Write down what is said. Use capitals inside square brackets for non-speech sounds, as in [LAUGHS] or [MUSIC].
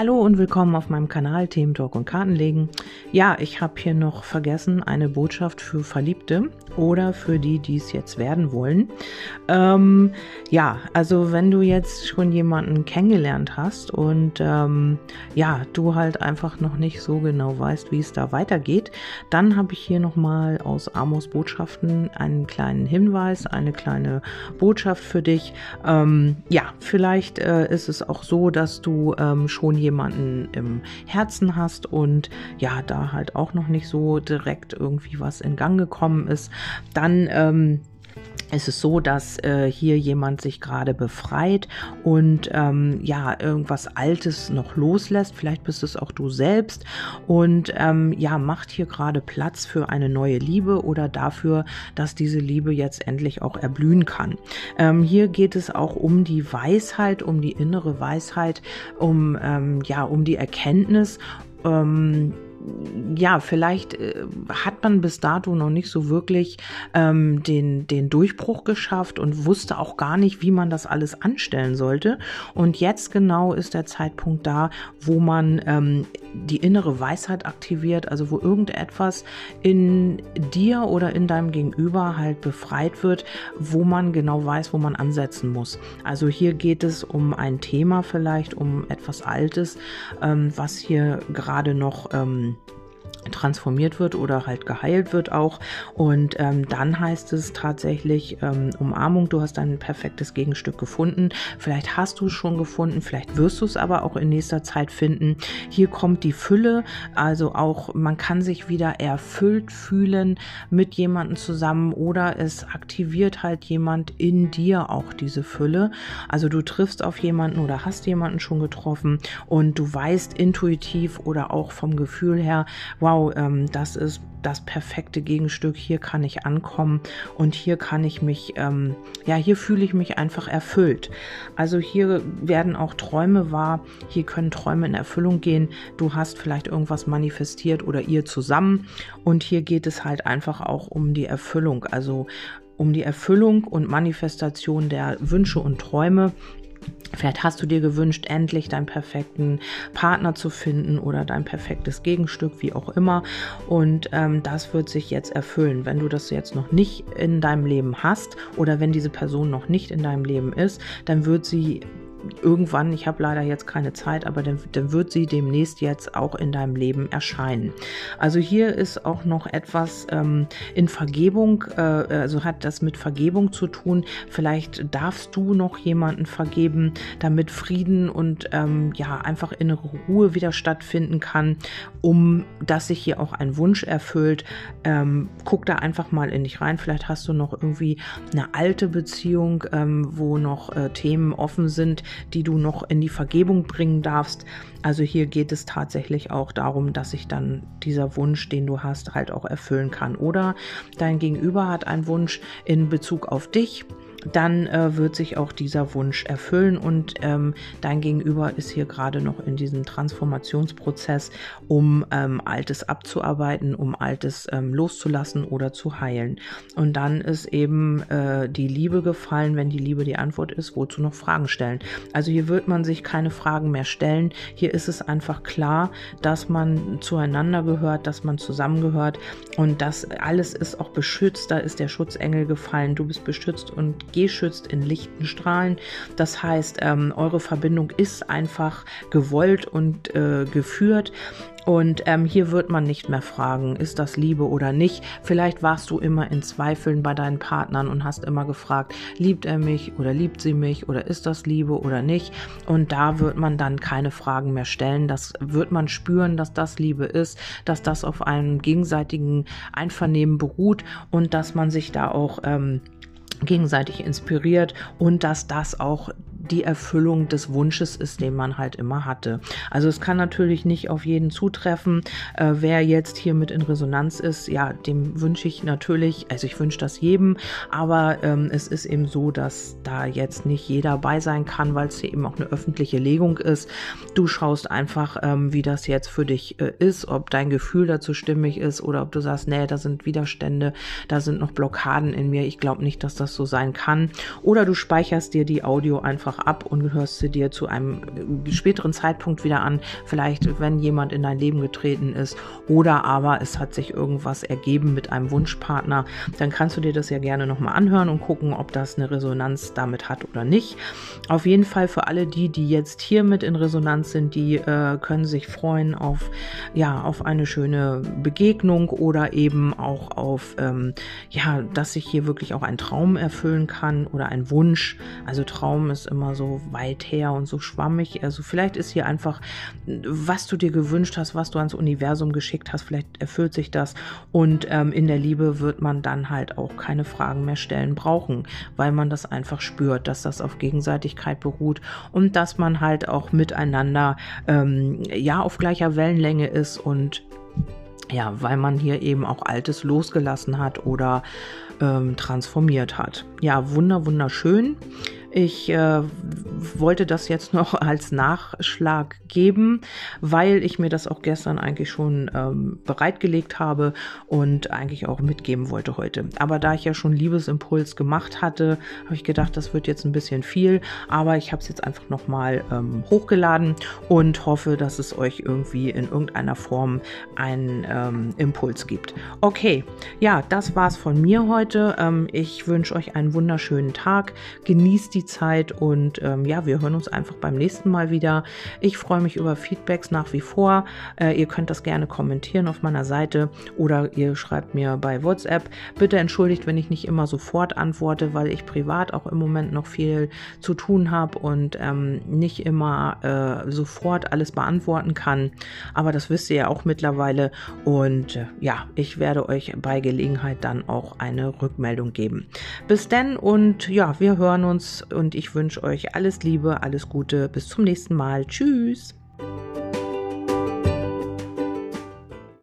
Hallo und willkommen auf meinem Kanal Themen Talk und Kartenlegen. Ja, ich habe hier noch vergessen eine Botschaft für Verliebte oder für die, die es jetzt werden wollen. Ähm, ja, also wenn du jetzt schon jemanden kennengelernt hast und ähm, ja, du halt einfach noch nicht so genau weißt, wie es da weitergeht, dann habe ich hier nochmal aus Amos Botschaften einen kleinen Hinweis, eine kleine Botschaft für dich. Ähm, ja, vielleicht äh, ist es auch so, dass du ähm, schon jemanden jemanden im Herzen hast und ja, da halt auch noch nicht so direkt irgendwie was in Gang gekommen ist, dann ähm, es ist so, dass äh, hier jemand sich gerade befreit und ähm, ja, irgendwas Altes noch loslässt. Vielleicht bist es auch du selbst und ähm, ja, macht hier gerade Platz für eine neue Liebe oder dafür, dass diese Liebe jetzt endlich auch erblühen kann. Ähm, hier geht es auch um die Weisheit, um die innere Weisheit, um ähm, ja, um die Erkenntnis. Ähm, ja, vielleicht äh, hat man bis dato noch nicht so wirklich ähm, den, den Durchbruch geschafft und wusste auch gar nicht, wie man das alles anstellen sollte. Und jetzt genau ist der Zeitpunkt da, wo man ähm, die innere Weisheit aktiviert, also wo irgendetwas in dir oder in deinem Gegenüber halt befreit wird, wo man genau weiß, wo man ansetzen muss. Also hier geht es um ein Thema vielleicht, um etwas Altes, ähm, was hier gerade noch ähm, transformiert wird oder halt geheilt wird auch. Und ähm, dann heißt es tatsächlich ähm, Umarmung, du hast ein perfektes Gegenstück gefunden. Vielleicht hast du es schon gefunden, vielleicht wirst du es aber auch in nächster Zeit finden. Hier kommt die Fülle, also auch man kann sich wieder erfüllt fühlen mit jemandem zusammen oder es aktiviert halt jemand in dir auch diese Fülle. Also du triffst auf jemanden oder hast jemanden schon getroffen und du weißt intuitiv oder auch vom Gefühl her, wow, wow, ähm, das ist das perfekte Gegenstück, hier kann ich ankommen und hier kann ich mich, ähm, ja, hier fühle ich mich einfach erfüllt. Also hier werden auch Träume wahr, hier können Träume in Erfüllung gehen. Du hast vielleicht irgendwas manifestiert oder ihr zusammen. Und hier geht es halt einfach auch um die Erfüllung, also um die Erfüllung und Manifestation der Wünsche und Träume Vielleicht hast du dir gewünscht, endlich deinen perfekten Partner zu finden oder dein perfektes Gegenstück, wie auch immer. Und ähm, das wird sich jetzt erfüllen. Wenn du das jetzt noch nicht in deinem Leben hast oder wenn diese Person noch nicht in deinem Leben ist, dann wird sie irgendwann, ich habe leider jetzt keine Zeit, aber dann, dann wird sie demnächst jetzt auch in deinem Leben erscheinen. Also hier ist auch noch etwas ähm, in Vergebung, äh, also hat das mit Vergebung zu tun. Vielleicht darfst du noch jemanden vergeben, damit Frieden und ähm, ja einfach innere Ruhe wieder stattfinden kann, um dass sich hier auch ein Wunsch erfüllt. Ähm, guck da einfach mal in dich rein. Vielleicht hast du noch irgendwie eine alte Beziehung, ähm, wo noch äh, Themen offen sind, die du noch in die Vergebung bringen darfst. Also hier geht es tatsächlich auch darum, dass sich dann dieser Wunsch, den du hast, halt auch erfüllen kann. Oder dein Gegenüber hat einen Wunsch in Bezug auf dich dann äh, wird sich auch dieser Wunsch erfüllen und ähm, dein Gegenüber ist hier gerade noch in diesem Transformationsprozess, um ähm, Altes abzuarbeiten, um Altes ähm, loszulassen oder zu heilen. Und dann ist eben äh, die Liebe gefallen, wenn die Liebe die Antwort ist, wozu noch Fragen stellen. Also hier wird man sich keine Fragen mehr stellen. Hier ist es einfach klar, dass man zueinander gehört, dass man zusammengehört und das alles ist auch beschützt. Da ist der Schutzengel gefallen. Du bist beschützt und geschützt in lichten Strahlen. Das heißt, ähm, eure Verbindung ist einfach gewollt und äh, geführt. Und ähm, hier wird man nicht mehr fragen, ist das Liebe oder nicht. Vielleicht warst du immer in Zweifeln bei deinen Partnern und hast immer gefragt, liebt er mich oder liebt sie mich oder ist das Liebe oder nicht. Und da wird man dann keine Fragen mehr stellen. Das wird man spüren, dass das Liebe ist, dass das auf einem gegenseitigen Einvernehmen beruht und dass man sich da auch ähm, gegenseitig inspiriert und dass das auch die Erfüllung des Wunsches ist, den man halt immer hatte. Also es kann natürlich nicht auf jeden zutreffen. Äh, wer jetzt hier mit in Resonanz ist, ja, dem wünsche ich natürlich, also ich wünsche das jedem, aber ähm, es ist eben so, dass da jetzt nicht jeder bei sein kann, weil es hier eben auch eine öffentliche Legung ist. Du schaust einfach, ähm, wie das jetzt für dich äh, ist, ob dein Gefühl dazu stimmig ist oder ob du sagst, nee, da sind Widerstände, da sind noch Blockaden in mir. Ich glaube nicht, dass das so sein kann. Oder du speicherst dir die Audio einfach einfach ab und hörst sie dir zu einem äh, späteren Zeitpunkt wieder an. Vielleicht, wenn jemand in dein Leben getreten ist oder aber es hat sich irgendwas ergeben mit einem Wunschpartner, dann kannst du dir das ja gerne nochmal anhören und gucken, ob das eine Resonanz damit hat oder nicht. Auf jeden Fall für alle die, die jetzt hier mit in Resonanz sind, die äh, können sich freuen auf, ja, auf eine schöne Begegnung oder eben auch auf, ähm, ja, dass sich hier wirklich auch ein Traum erfüllen kann oder ein Wunsch. Also Traum ist immer so weit her und so schwammig. Also vielleicht ist hier einfach, was du dir gewünscht hast, was du ans Universum geschickt hast, vielleicht erfüllt sich das. Und ähm, in der Liebe wird man dann halt auch keine Fragen mehr stellen brauchen, weil man das einfach spürt, dass das auf Gegenseitigkeit beruht und dass man halt auch miteinander ähm, ja auf gleicher Wellenlänge ist und ja, weil man hier eben auch Altes losgelassen hat oder ähm, transformiert hat. Ja, wunder, wunderschön. Ich äh, wollte das jetzt noch [LAUGHS] als Nachschlag geben, weil ich mir das auch gestern eigentlich schon ähm, bereitgelegt habe und eigentlich auch mitgeben wollte heute. Aber da ich ja schon Liebesimpuls gemacht hatte, habe ich gedacht, das wird jetzt ein bisschen viel. Aber ich habe es jetzt einfach nochmal ähm, hochgeladen und hoffe, dass es euch irgendwie in irgendeiner Form einen ähm, Impuls gibt. Okay, ja, das war's von mir heute. Ähm, ich wünsche euch einen wunderschönen Tag. Genießt die die Zeit und ähm, ja, wir hören uns einfach beim nächsten Mal wieder. Ich freue mich über Feedbacks nach wie vor. Äh, ihr könnt das gerne kommentieren auf meiner Seite oder ihr schreibt mir bei WhatsApp. Bitte entschuldigt, wenn ich nicht immer sofort antworte, weil ich privat auch im Moment noch viel zu tun habe und ähm, nicht immer äh, sofort alles beantworten kann. Aber das wisst ihr ja auch mittlerweile. Und äh, ja, ich werde euch bei Gelegenheit dann auch eine Rückmeldung geben. Bis denn und ja, wir hören uns und ich wünsche euch alles Liebe, alles Gute. Bis zum nächsten Mal. Tschüss.